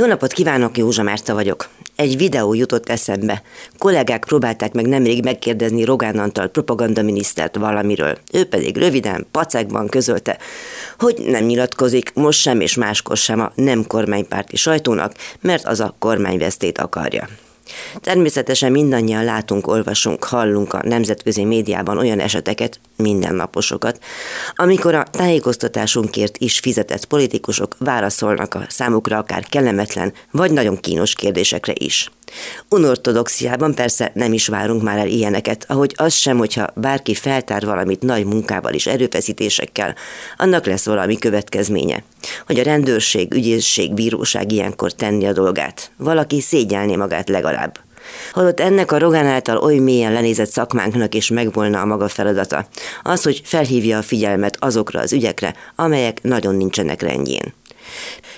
Jó napot kívánok, Józsa Márta vagyok. Egy videó jutott eszembe. Kollégák próbálták meg nemrég megkérdezni Rogán Antal propagandaminisztert valamiről. Ő pedig röviden, pacekban közölte, hogy nem nyilatkozik most sem és máskor sem a nem kormánypárti sajtónak, mert az a kormányvesztét akarja. Természetesen mindannyian látunk, olvasunk, hallunk a nemzetközi médiában olyan eseteket, mindennaposokat, amikor a tájékoztatásunkért is fizetett politikusok válaszolnak a számukra akár kellemetlen vagy nagyon kínos kérdésekre is. Unortodoxiában persze nem is várunk már el ilyeneket, ahogy az sem, hogyha bárki feltár valamit nagy munkával és erőfeszítésekkel, annak lesz valami következménye. Hogy a rendőrség, ügyészség, bíróság ilyenkor tenni a dolgát. Valaki szégyelni magát legalább. Holott ennek a Rogán által oly mélyen lenézett szakmánknak is megvolna a maga feladata. Az, hogy felhívja a figyelmet azokra az ügyekre, amelyek nagyon nincsenek rendjén.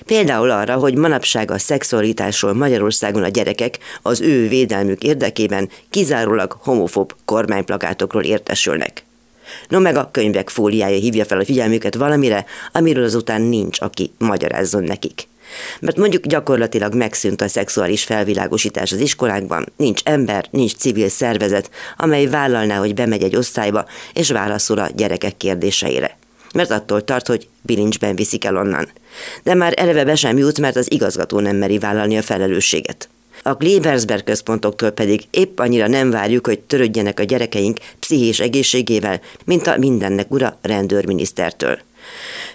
Például arra, hogy manapság a szexualitásról Magyarországon a gyerekek az ő védelmük érdekében kizárólag homofób kormányplakátokról értesülnek. No meg a könyvek fóliája hívja fel a figyelmüket valamire, amiről azután nincs, aki magyarázzon nekik. Mert mondjuk gyakorlatilag megszűnt a szexuális felvilágosítás az iskolákban, nincs ember, nincs civil szervezet, amely vállalná, hogy bemegy egy osztályba és válaszol a gyerekek kérdéseire mert attól tart, hogy bilincsben viszik el onnan. De már eleve be sem jut, mert az igazgató nem meri vállalni a felelősséget. A Klebersberg központoktól pedig épp annyira nem várjuk, hogy törődjenek a gyerekeink pszichés egészségével, mint a mindennek ura rendőrminisztertől.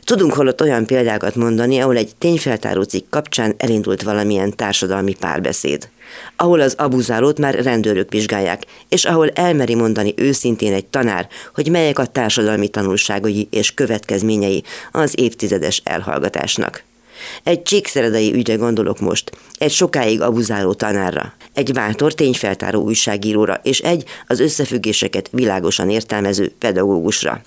Tudunk holott olyan példákat mondani, ahol egy tényfeltáró cikk kapcsán elindult valamilyen társadalmi párbeszéd. Ahol az abuzálót már rendőrök vizsgálják, és ahol elmeri mondani őszintén egy tanár, hogy melyek a társadalmi tanulságai és következményei az évtizedes elhallgatásnak. Egy csíkszeredai ügyre gondolok most, egy sokáig abuzáló tanárra, egy bátor tényfeltáró újságíróra és egy az összefüggéseket világosan értelmező pedagógusra.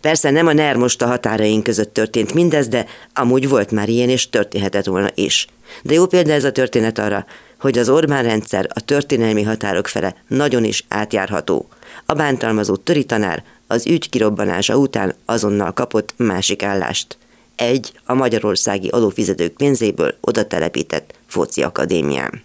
Persze nem a NER most a határaink között történt mindez, de amúgy volt már ilyen, és történhetett volna is. De jó példa ez a történet arra, hogy az Orbán rendszer a történelmi határok fele nagyon is átjárható. A bántalmazó töri tanár az ügy kirobbanása után azonnal kapott másik állást. Egy a magyarországi adófizetők pénzéből oda telepített foci akadémián.